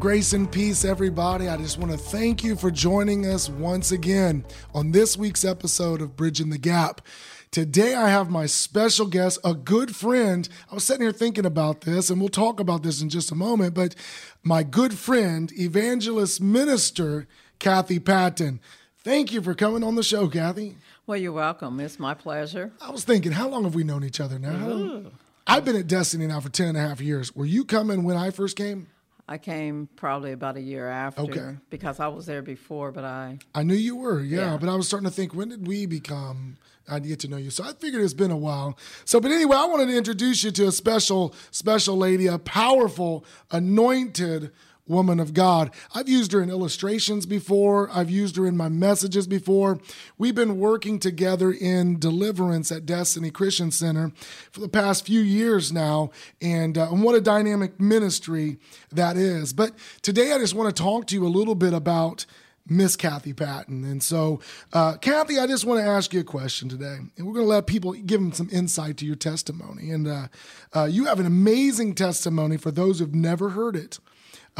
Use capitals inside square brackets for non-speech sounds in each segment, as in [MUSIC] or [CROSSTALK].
grace and peace, everybody. I just want to thank you for joining us once again on this week's episode of Bridging the Gap. Today, I have my special guest, a good friend. I was sitting here thinking about this, and we'll talk about this in just a moment. But my good friend, evangelist minister, Kathy Patton. Thank you for coming on the show, Kathy. Well, you're welcome. It's my pleasure. I was thinking, how long have we known each other now? I've been at Destiny now for 10 and a half years. Were you coming when I first came? I came probably about a year after Okay. because I was there before, but I I knew you were, yeah, Yeah. but I was starting to think, when did we become? I'd get to know you, so I figured it's been a while. So, but anyway, I wanted to introduce you to a special, special lady, a powerful, anointed woman of God. I've used her in illustrations before. I've used her in my messages before. We've been working together in deliverance at Destiny Christian Center for the past few years now, and, uh, and what a dynamic ministry that is. But today, I just want to talk to you a little bit about. Miss Kathy Patton. And so, uh, Kathy, I just want to ask you a question today. And we're going to let people give them some insight to your testimony. And uh, uh, you have an amazing testimony for those who've never heard it.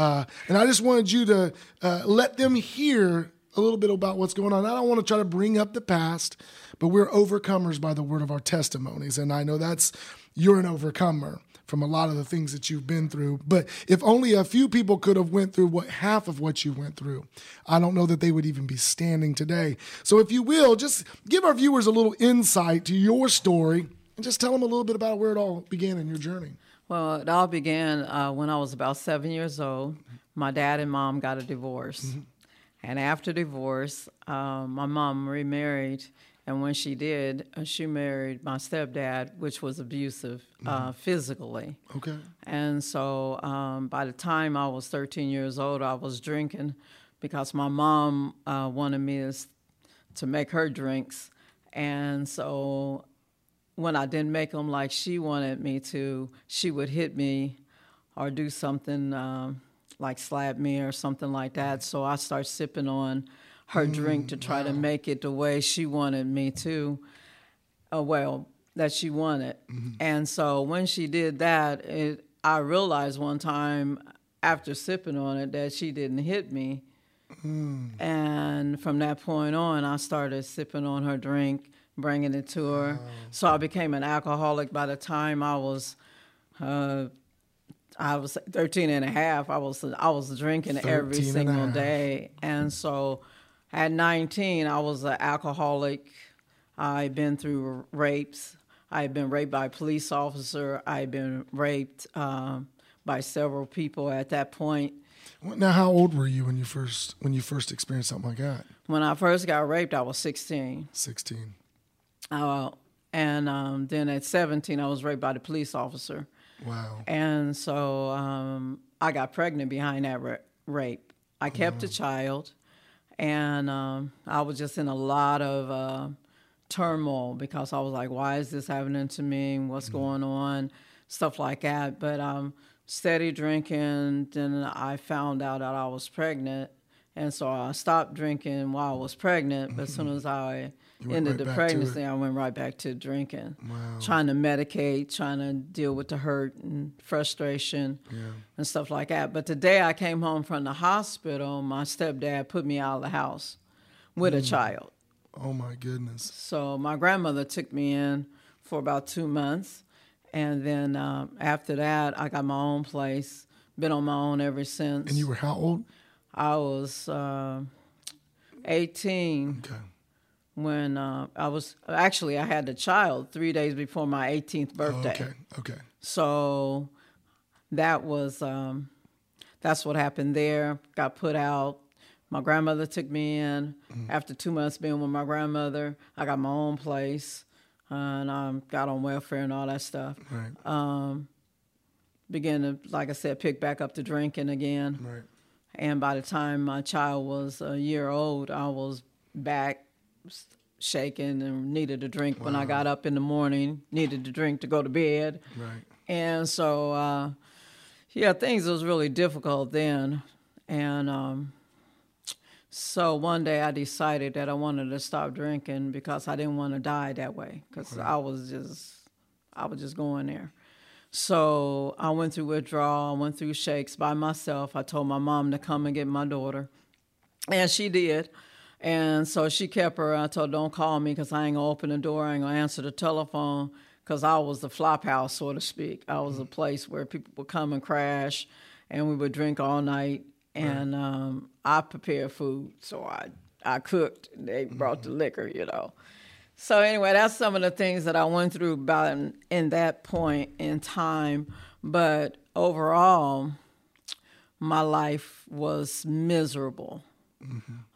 Uh, and I just wanted you to uh, let them hear a little bit about what's going on. I don't want to try to bring up the past, but we're overcomers by the word of our testimonies. And I know that's, you're an overcomer from a lot of the things that you've been through. But if only a few people could have went through what half of what you went through, I don't know that they would even be standing today. So if you will, just give our viewers a little insight to your story and just tell them a little bit about where it all began in your journey. Well, it all began uh, when I was about seven years old. My dad and mom got a divorce, and after divorce, uh, my mom remarried. And when she did, uh, she married my stepdad, which was abusive uh, physically. Okay. And so um, by the time I was 13 years old, I was drinking because my mom uh, wanted me to, to make her drinks. And so when I didn't make them like she wanted me to, she would hit me or do something um, like slap me or something like that. So I started sipping on her drink to try to make it the way she wanted me to uh, well, that she wanted. And so when she did that, it, I realized one time after sipping on it that she didn't hit me. And from that point on, I started sipping on her drink, bringing it to her. So I became an alcoholic by the time I was. Uh, I was 13 and a half. I was I was drinking every 13 and single day. And so at 19, I was an alcoholic. I'd been through rapes. I had been raped by a police officer. I had been raped um, by several people at that point. Now, how old were you when you first when you first experienced something like that? When I first got raped, I was 16. Sixteen. Uh, and um, then at 17, I was raped by the police officer. Wow. And so um, I got pregnant behind that ra- rape. I kept a child, and um, I was just in a lot of uh, turmoil because I was like, why is this happening to me? What's going on? Stuff like that. But um, steady drinking, then I found out that I was pregnant. And so I stopped drinking while I was pregnant. But as soon as I ended right the back to it. pregnancy, I went right back to drinking Wow. trying to medicate, trying to deal with the hurt and frustration Yeah. and stuff like that. But the day I came home from the hospital, my stepdad put me out of the house with Mm. a child. Oh my goodness. So my grandmother took me in for about two months. And then um, after that, I got my own place, been on my own ever since. And you were how old? I was uh, 18 Okay. when uh, I was actually, I had a child three days before my 18th birthday. Okay. Okay. So that was um, that's what happened there. Got put out. My grandmother took me in. After two months being with my grandmother, I got my own place, and I got on welfare and all that stuff. Right. Um, began to, like I said, pick back up the drinking again. Right. And by the time my child was a year old, I was back shaking and needed a drink when I got up in the morning, needed to drink to go to bed. Right. And so, uh, yeah, things was really difficult then. And um, so one day I decided that I wanted to stop drinking because I didn't want to die that way because I was just, I was just going there. So I went through withdrawal, I went through shakes by myself. I told my mom to come and get my daughter, and she did. And so she kept her. I told her, don't call me because I ain't gonna open the door. I ain't gonna answer the telephone because I was the flop house, so to speak. I was a place where people would come and crash, and we would drink all night. And um, I prepared food, so I I cooked. They brought the liquor, you know. So anyway, that's some of the things that I went through about in, in that point in time. But overall, my life was miserable.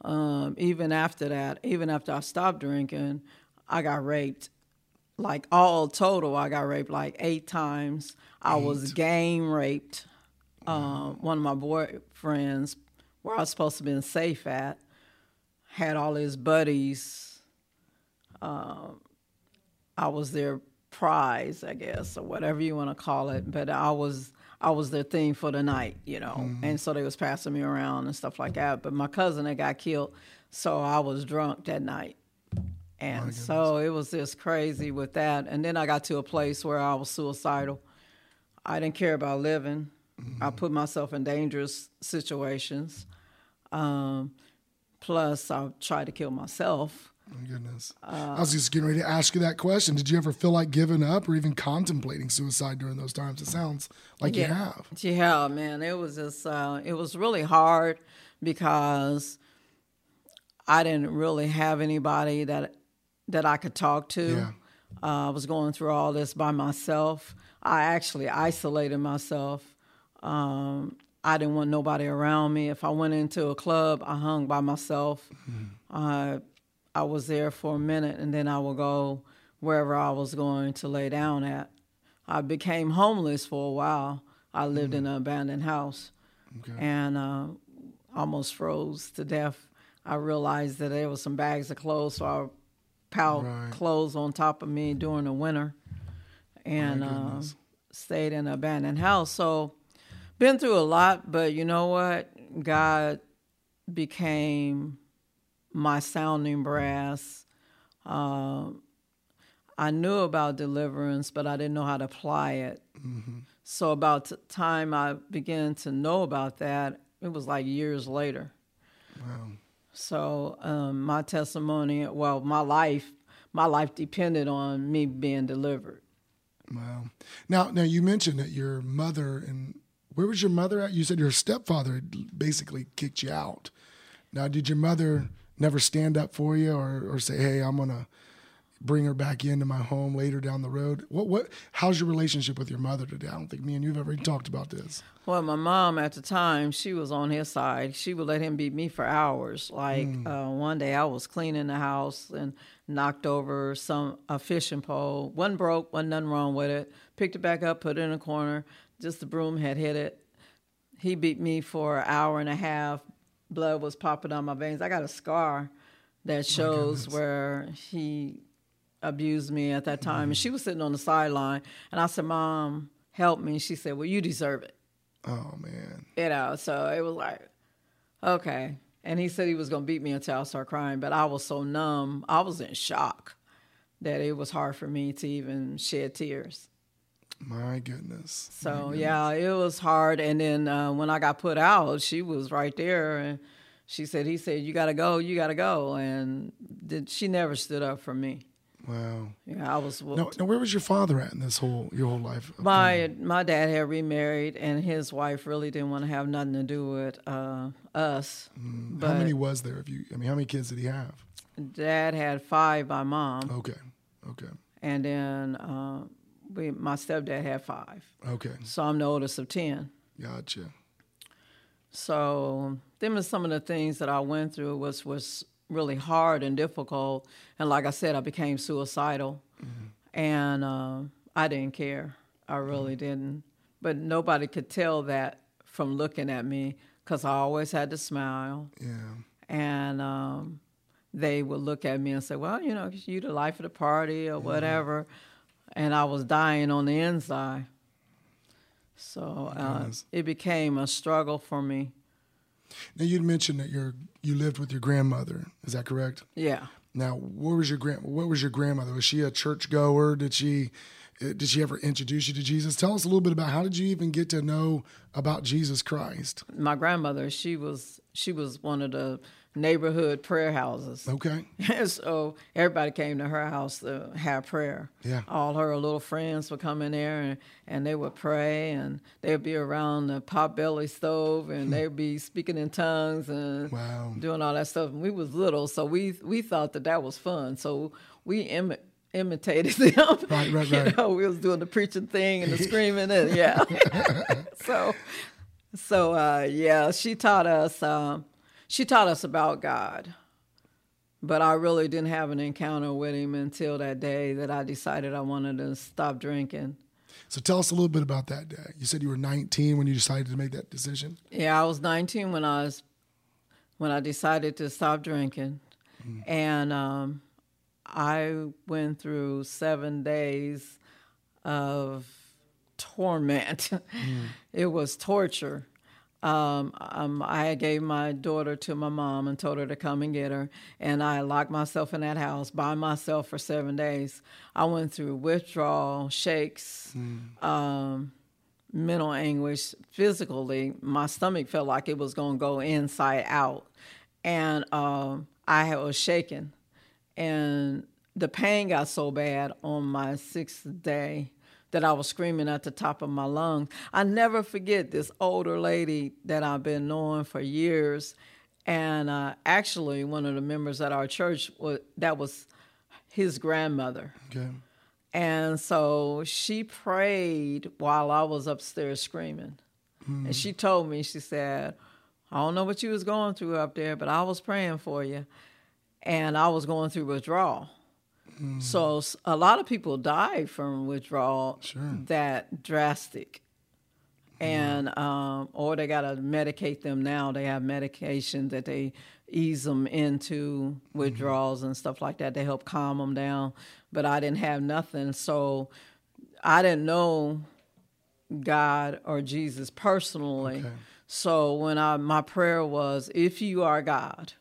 Um, even after that, even after I stopped drinking, I got raped. Like all total, I got raped like eight times. I was gang raped. Um, one of my boyfriends, where I was supposed to be safe at, had all his buddies. Um, I was their prize, I guess, or whatever you want to call it. But I was I was their thing for the night, you know. And so they was passing me around and stuff like that. But my cousin had got killed, so I was drunk that night. And so it was just crazy with that. And then I got to a place where I was suicidal. I didn't care about living. I put myself in dangerous situations. Um, plus, I tried to kill myself. My goodness. Uh, I was just getting ready to ask you that question. Did you ever feel like giving up or even contemplating suicide during those times? It sounds like you have. Yeah, man, it was just uh, it was really hard because I didn't really have anybody that that I could talk to. Yeah. Uh, I was going through all this by myself. I actually isolated myself. Um, I didn't want nobody around me. If I went into a club, I hung by myself. Uh, I was there for a minute, and then I would go wherever I was going to lay down at. I became homeless for a while. I lived in an abandoned house and uh, almost froze to death. I realized that there was some bags of clothes, so I piled Right. clothes on top of me during the winter, and uh, stayed in an abandoned house. So, been through a lot, but you know what? God became my sounding brass. Um, I knew about deliverance, but I didn't know how to apply it. So about the time I began to know about that, it was like years later. Wow. So um, my testimony, well, my life, my life depended on me being delivered. Wow. Now, now you mentioned that your mother and where was your mother at? You said your stepfather basically kicked you out. Now, did your mother never stand up for you or, or say, "Hey, I'm gonna bring her back into my home later down the road"? What what? How's your relationship with your mother today? I don't think me and you've ever talked about this. Well, my mom at the time, she was on his side. She would let him beat me for hours. Like uh, one day, I was cleaning the house and knocked over some a fishing pole. One broke, wasn't nothing wrong with it. Picked it back up, put it in a corner. Just the broom had hit it. He beat me for an hour and a half. Blood was popping on my veins. I got a scar that oh shows where he abused me at that time. And she was sitting on the sideline, and I said, "Mom, help me." She said, "Well, you deserve it." Oh man. you know so it was like okay and he said he was going to beat me until i started crying but i was so numb i was in shock that it was hard for me to even shed tears My goodness. so yeah it was hard and then uh, when i got put out she was right there and she said he said you got to go you got to go and did, she never stood up for me Wow. yeah i was Now, now, where was your father at in this whole your whole life? My my dad had remarried, and his wife really didn't want to have nothing to do with uh, us. But how many was there? If you, I mean, how many kids did he have? dad had five by mom, Okay. Okay. and then uh, we my stepdad had five. Okay. So I'm the oldest of ten. Gotcha. So them are some of the things that I went through was was really hard and difficult. And like I said, I became suicidal, and uh, I didn't care. I really didn't. But nobody could tell that from looking at me because I always had to smile, Yeah. and um, they would look at me and say, "Well, you know, you the life of the party or whatever," and I was dying on the inside. So uh, it became a struggle for me. Now you'd mentioned that you're you lived with your grandmother. Is that correct? Yeah. Now, what was your grand? What was your grandmother? Was she a church goer? Did she? uh, did she ever introduce you to Jesus? Tell us a little bit about how did you even get to know about Jesus Christ? My grandmother, she was she was one of the neighborhood prayer houses. Okay. [LAUGHS] so everybody came to her house to have prayer. Yeah. All her little friends would come in there and, and they would pray and they'd be around the pot-belly stove and they'd be speaking in tongues and Wow. doing all that stuff. And we was little, so we we thought that that was fun. So we Im- imitated [LAUGHS] them. Right, right, [LAUGHS] You right. know, we was doing the preaching thing and the screaming and yeah. so so uh, yeah, she taught us. Um, she taught us about God, but I really didn't have an encounter with Him until that day that I decided I wanted to stop drinking. So tell us a little bit about that day. You said you were 19 when you decided to make that decision. Yeah, I was 19 when I was when I decided to stop drinking, and um, I went through seven days of torment. [LAUGHS] it was torture. Um, um, I gave my daughter to my mom and told her to come and get her, and I locked myself in that house by myself for seven days. I went through withdrawal, shakes, um, mental anguish physically my stomach felt like it was going to go inside out and um, i was shaking and the pain got so bad on my sixth day that i was screaming at the top of my lungs i never forget this older lady that i've been knowing for years and uh, actually one of the members at our church was, that was his grandmother Okay. and so she prayed while I was upstairs screaming. And she told me, she said, I don't know what you was going through up there, but I was praying for you. And I was going through withdrawal. So a lot of people die from withdrawal Sure. that drastic. And um, or they gotta medicate them now. They have medication that they ease them into withdrawals and stuff like that. They help calm them down. But I didn't have nothing, so I didn't know God or Jesus personally. Okay. So when I my prayer was, if you are God,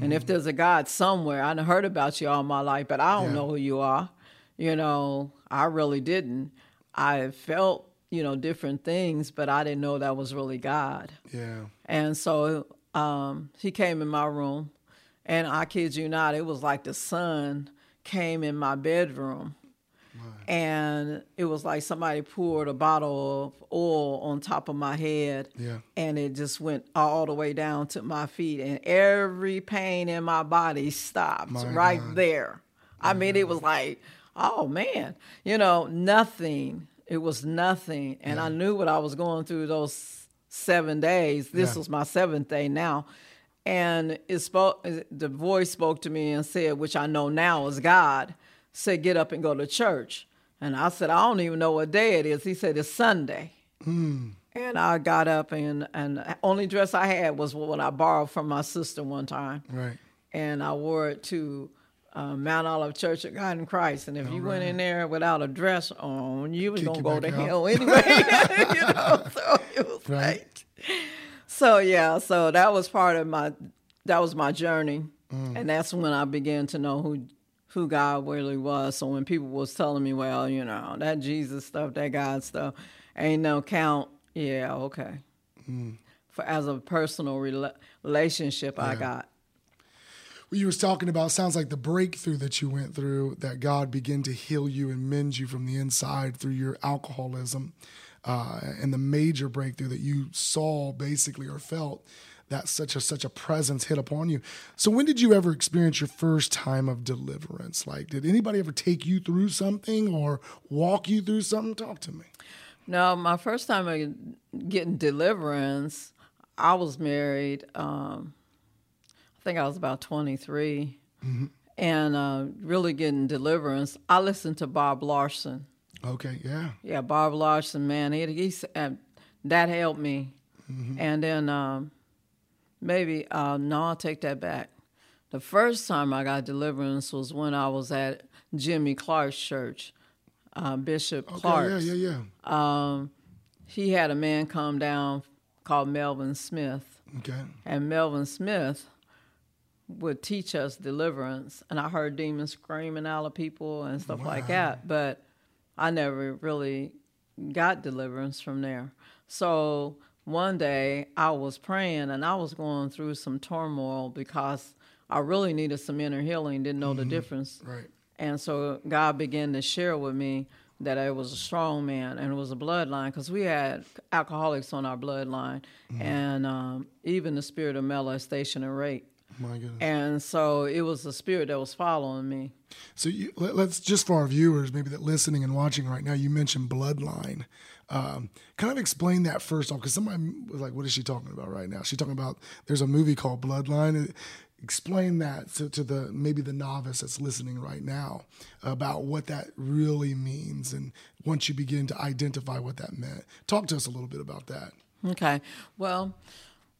and if there's a God somewhere, I done heard about you all my life, but I don't Yeah. know who you are. You know, I really didn't. I felt, you know, different things, but I didn't know that was really God. Yeah. And so um, he came in my room, and I kid you not, it was like the sun came in my bedroom. And it was like somebody poured a bottle of oil on top of my head. Yeah. And it just went all the way down to my feet. And every pain in my body stopped My right God. there. I mean, it was like, oh man, you know, nothing. It was nothing. And I knew what I was going through those seven days. This Yeah. was my seventh day now. And it spoke the voice spoke to me and said, which I know now is God, said, get up and go to church. And I said, I don't even know what day it is. He said, it's Sunday. And I got up and and the only dress I had was what I borrowed from my sister one time Right. and I wore it to uh, Mount Olive Church of God in Christ. And if you went in there without a dress on, you was Kick gonna go to out. hell anyway. [LAUGHS] you know, so [LAUGHS] it was Right. like, so yeah, so that was part of my, that was my journey, Mm. and that's when I began to know who. Who God really was. So when people was telling me, well, you know, that Jesus stuff, that God stuff, ain't no count. Yeah, okay. Mm. For as a personal rela- relationship, I got. What you was talking about sounds like the breakthrough that you went through, that God began to heal you and mend you from the inside through your alcoholism, uh, and the major breakthrough that you saw basically or felt that such a such a presence hit upon you. So when did you ever experience your first time of deliverance? Like, did anybody ever take you through something or walk you through something? Talk to me. No, my first time of getting deliverance, I was married. Um, I think I was about 23. And uh, really getting deliverance, I listened to Bob Larson. Okay, yeah, Yeah, Bob Larson, man, he, he uh, that helped me. And then um, maybe, uh, no, I'll take that back. The first time I got deliverance was when I was at Jimmy Clark's church, uh, Bishop okay, Clark's yeah, yeah, yeah. um, he had a man come down called Melvin Smith, Okay, and Melvin Smith would teach us deliverance. And I heard demons screaming out of people and stuff like that. But I never really got deliverance from there. So one day I was praying and I was going through some turmoil because I really needed some inner healing, didn't know mm-hmm. the difference. Right. And so God began to share with me that I was a strong man and it was a bloodline because we had alcoholics on our bloodline mm-hmm. and um, even the spirit of molestation and rape. My goodness. And so it was the spirit that was following me. So you, let, us just for our viewers, maybe that listening and watching right now, you mentioned bloodline. Um, kind of explain that first off, because somebody was like, "What is she talking about right now?" She's talking about there's a movie called Bloodline explain that to, to, the maybe the novice that's listening right now about what that really means and once you begin to identify what that meant talk to us a little bit about that okay well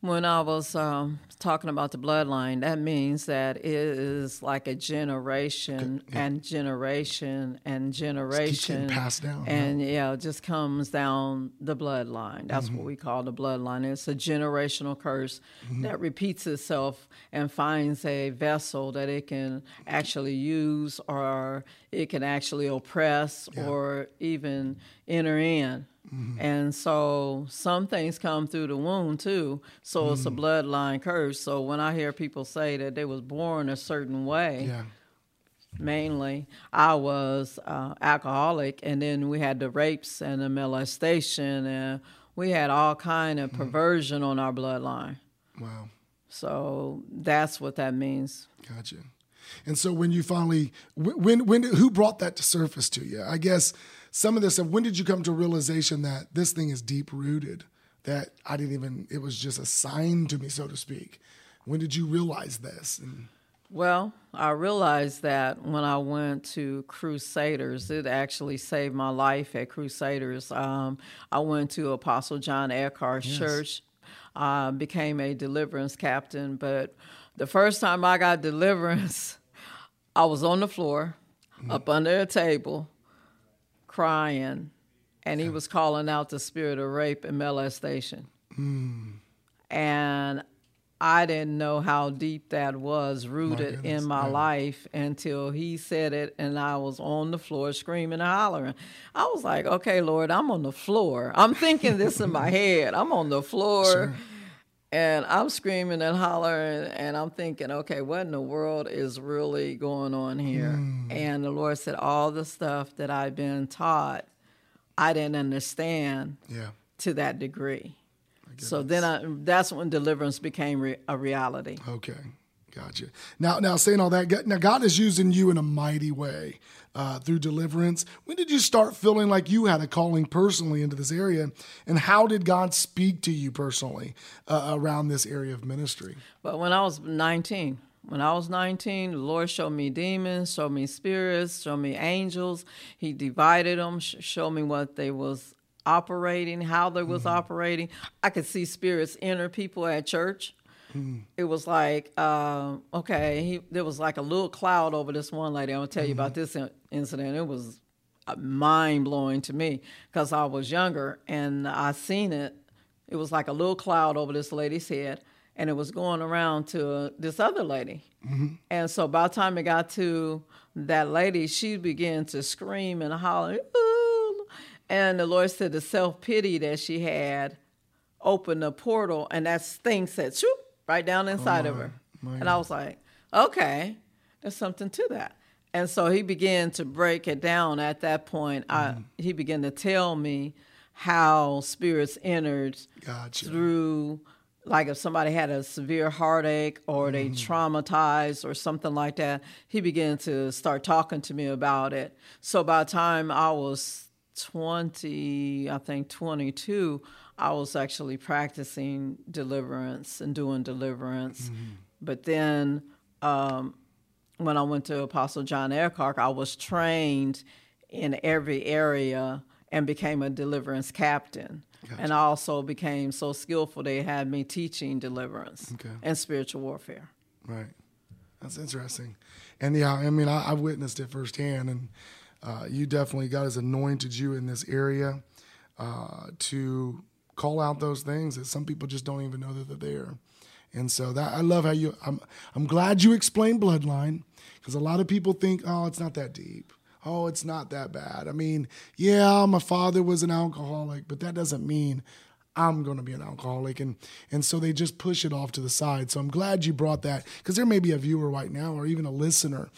when I was um, talking about the bloodline, that means that it is like a generation yeah. and generation and generation passed down, and yeah. yeah, it just comes down the bloodline. That's mm-hmm. what we call the bloodline. It's a generational curse mm-hmm. that repeats itself and finds a vessel that it can actually use, or it can actually oppress, yeah. or even enter in. Mm-hmm. And so some things come through the womb too. So mm-hmm. it's a mm. bloodline curse. So when I hear people say that they was born a certain way, yeah. mainly I was uh, alcoholic, and then we had the rapes and the molestation, and we had all kind of mm-hmm. perversion on our bloodline. Wow. So that's what that means. Gotcha. And so when you finally, when when who brought that to surface to you? I guess some of this stuff, when did you come to realization that this thing is deep rooted? That I didn't even, it was just a sign to me, so to speak. When did you realize this? And, well, I realized that when I went to Crusaders, it actually saved my life at Crusaders. Um, I went to Apostle John Eckhardt's yes. church, uh, became a deliverance captain. But the first time I got deliverance, [LAUGHS] I was on the floor, mm-hmm. up under a table, crying, and he was calling out the spirit of rape and molestation. Mm. And I didn't know how deep that was rooted my in my yeah. life until he said it, and I was on the floor screaming and hollering. I was like, okay, Lord, I'm on the floor. I'm thinking this in my [LAUGHS] head. I'm on the floor. Sure. And I'm screaming and hollering, and I'm thinking, okay, what in the world is really going on here? Mm. And the Lord said, all the stuff that I've been taught, I didn't understand yeah. to that degree. So then I, that's when deliverance became re- a reality. Okay. Gotcha. Now, now saying all that, now God is using you in a mighty way uh, through deliverance. When did you start feeling like you had a calling personally into this area, and how did God speak to you personally uh, around this area of ministry? Well, when I was 19, when I was 19, the Lord showed me demons, showed me spirits, showed me angels. He divided them, showed me what they was operating, how they was mm-hmm. operating. I could see spirits enter people at church. Mm. It was like, uh, okay, he, there was like a little cloud over this one lady. I'm gonna tell mm-hmm. you about mm-hmm. this in- incident. It was uh, mind blowing to me because I was younger and I seen it. It was like a little cloud over this lady's head, and it was going around to uh, this other lady. Mm-hmm. And so by the time it got to that lady, she began to scream and holler. Ooh. And the Lord said the self pity that she had opened a portal, and that thing said, shoop, right down inside oh, of her. And I was like, okay, there's something to that. And so he began to break it down at that point. Mm. I, he began to tell me how spirits entered gotcha. through like if somebody had a severe heartache or they mm. traumatized or something like that, he began to start talking to me about it. So by the time I was 20, I think 22, I was actually practicing deliverance and doing deliverance. Mm-hmm. But then um, when I went to Apostle John Eckhardt, I was trained in every area and became a deliverance captain. Gotcha. And I also became so skillful they had me teaching deliverance okay. and spiritual warfare. Right. That's interesting. And yeah, I mean, I, have witnessed it firsthand, and uh, you definitely, God has anointed you in this area uh, to call out those things that some people just don't even know that they're there. And so that I love how you. I'm I'm glad you explained bloodline because a lot of people think, oh, it's not that deep. oh, it's not that bad. I mean, yeah, my father was an alcoholic, but that doesn't mean I'm going to be an alcoholic. And, and so they just push it off to the side. So I'm glad you brought that because there may be a viewer right now or even a listener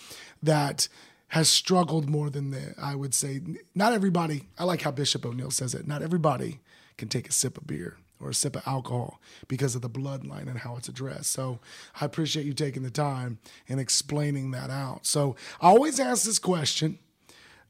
that has struggled more than the, I would say. Not everybody, I like how Bishop O'Neill says it, not everybody can take a sip of beer or a sip of alcohol because of the bloodline and how it's addressed. So I appreciate you taking the time and explaining that out. So I always ask this question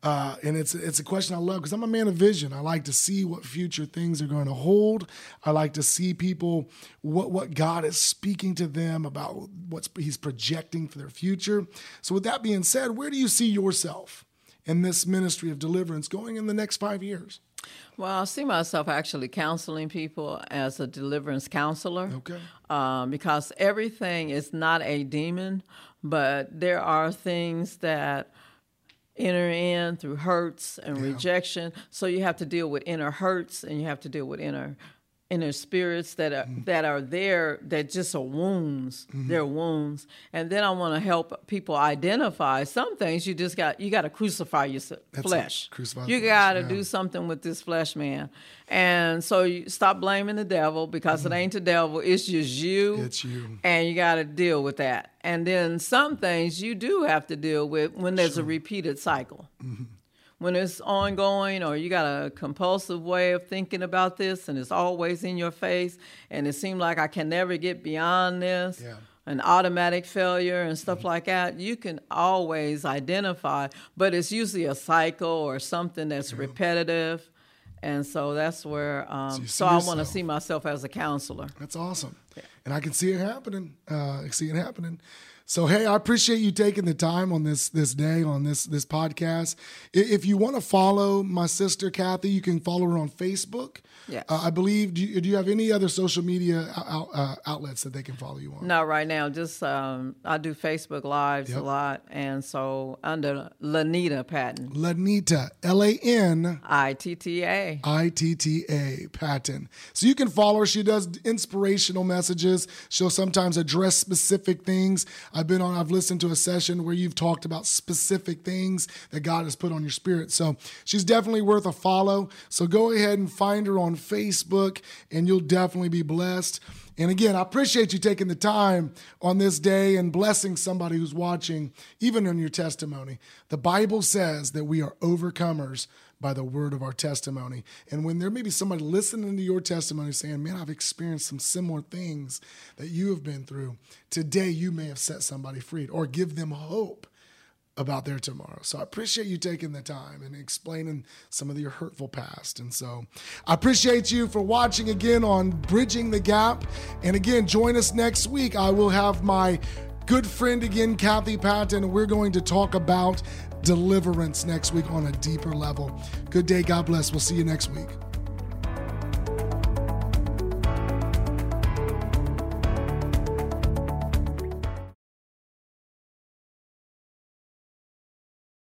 uh, and it's it's a question I love because I'm a man of vision. I like to see what future things are going to hold. I like to see people what what God is speaking to them about what He's projecting for their future. So, with that being said, where do you see yourself in this ministry of deliverance going in the next five years? Well, I see myself actually counseling people as a deliverance counselor. Okay. Um, because everything is not a demon, but there are things that enter in through hurts and yeah. rejection. So you have to deal with inner hurts and you have to deal with inner inner spirits that are mm-hmm. that are there that just are wounds. Mm-hmm. they're wounds. And then i want to help people identify some things. You just got you got to crucify your flesh. Crucify you got to yeah. do something with this flesh man. And so you stop blaming the devil because mm-hmm. it ain't the devil it's just you. It's you. And you got to deal with that. And then some things you do have to deal with when there's sure. a repeated cycle. Mm-hmm when it's ongoing or you got a compulsive way of thinking about this and it's always in your face and it seems like I can never get beyond this. Yeah. An automatic failure and stuff mm-hmm. like that, you can always identify, but it's usually a cycle or something that's yeah. repetitive. And so that's where, um, so, so I want to see myself as a counselor. That's awesome. Yeah. And I can see it happening. Uh, I see it happening. So hey, I appreciate you taking the time on this this day on this this podcast. If you want to follow my sister Kathy, you can follow her on Facebook. Yes. Uh, I believe. Do you, do you, have any other social media out, uh, outlets that they can follow you on? No, right now, just um, I do Facebook Lives yep. a lot, and so under Lanitta Patton. Lanitta, L A N I T T A. I T T A Patton. So you can follow her. She does inspirational messages. She'll sometimes address specific things. I've been on. I've listened to a session where you've talked about specific things that God has put on your spirit. So she's definitely worth a follow. So go ahead and find her on Facebook, and you'll definitely be blessed. And again, I appreciate you taking the time on this day and blessing somebody who's watching, even in your testimony. The Bible says that we are overcomers by the word of our testimony. And when there may be somebody listening to your testimony saying, Man, I've experienced some similar things that you have been through, today you may have set somebody free or give them hope about their tomorrow. So I appreciate you taking the time and explaining some of your hurtful past. And so I appreciate you for watching again on Bridging the Gap. And again, join us next week. I will have my good friend again, Kathy Patton, we're going to talk about deliverance next week on a deeper level. Good day. God bless. We'll see you next week.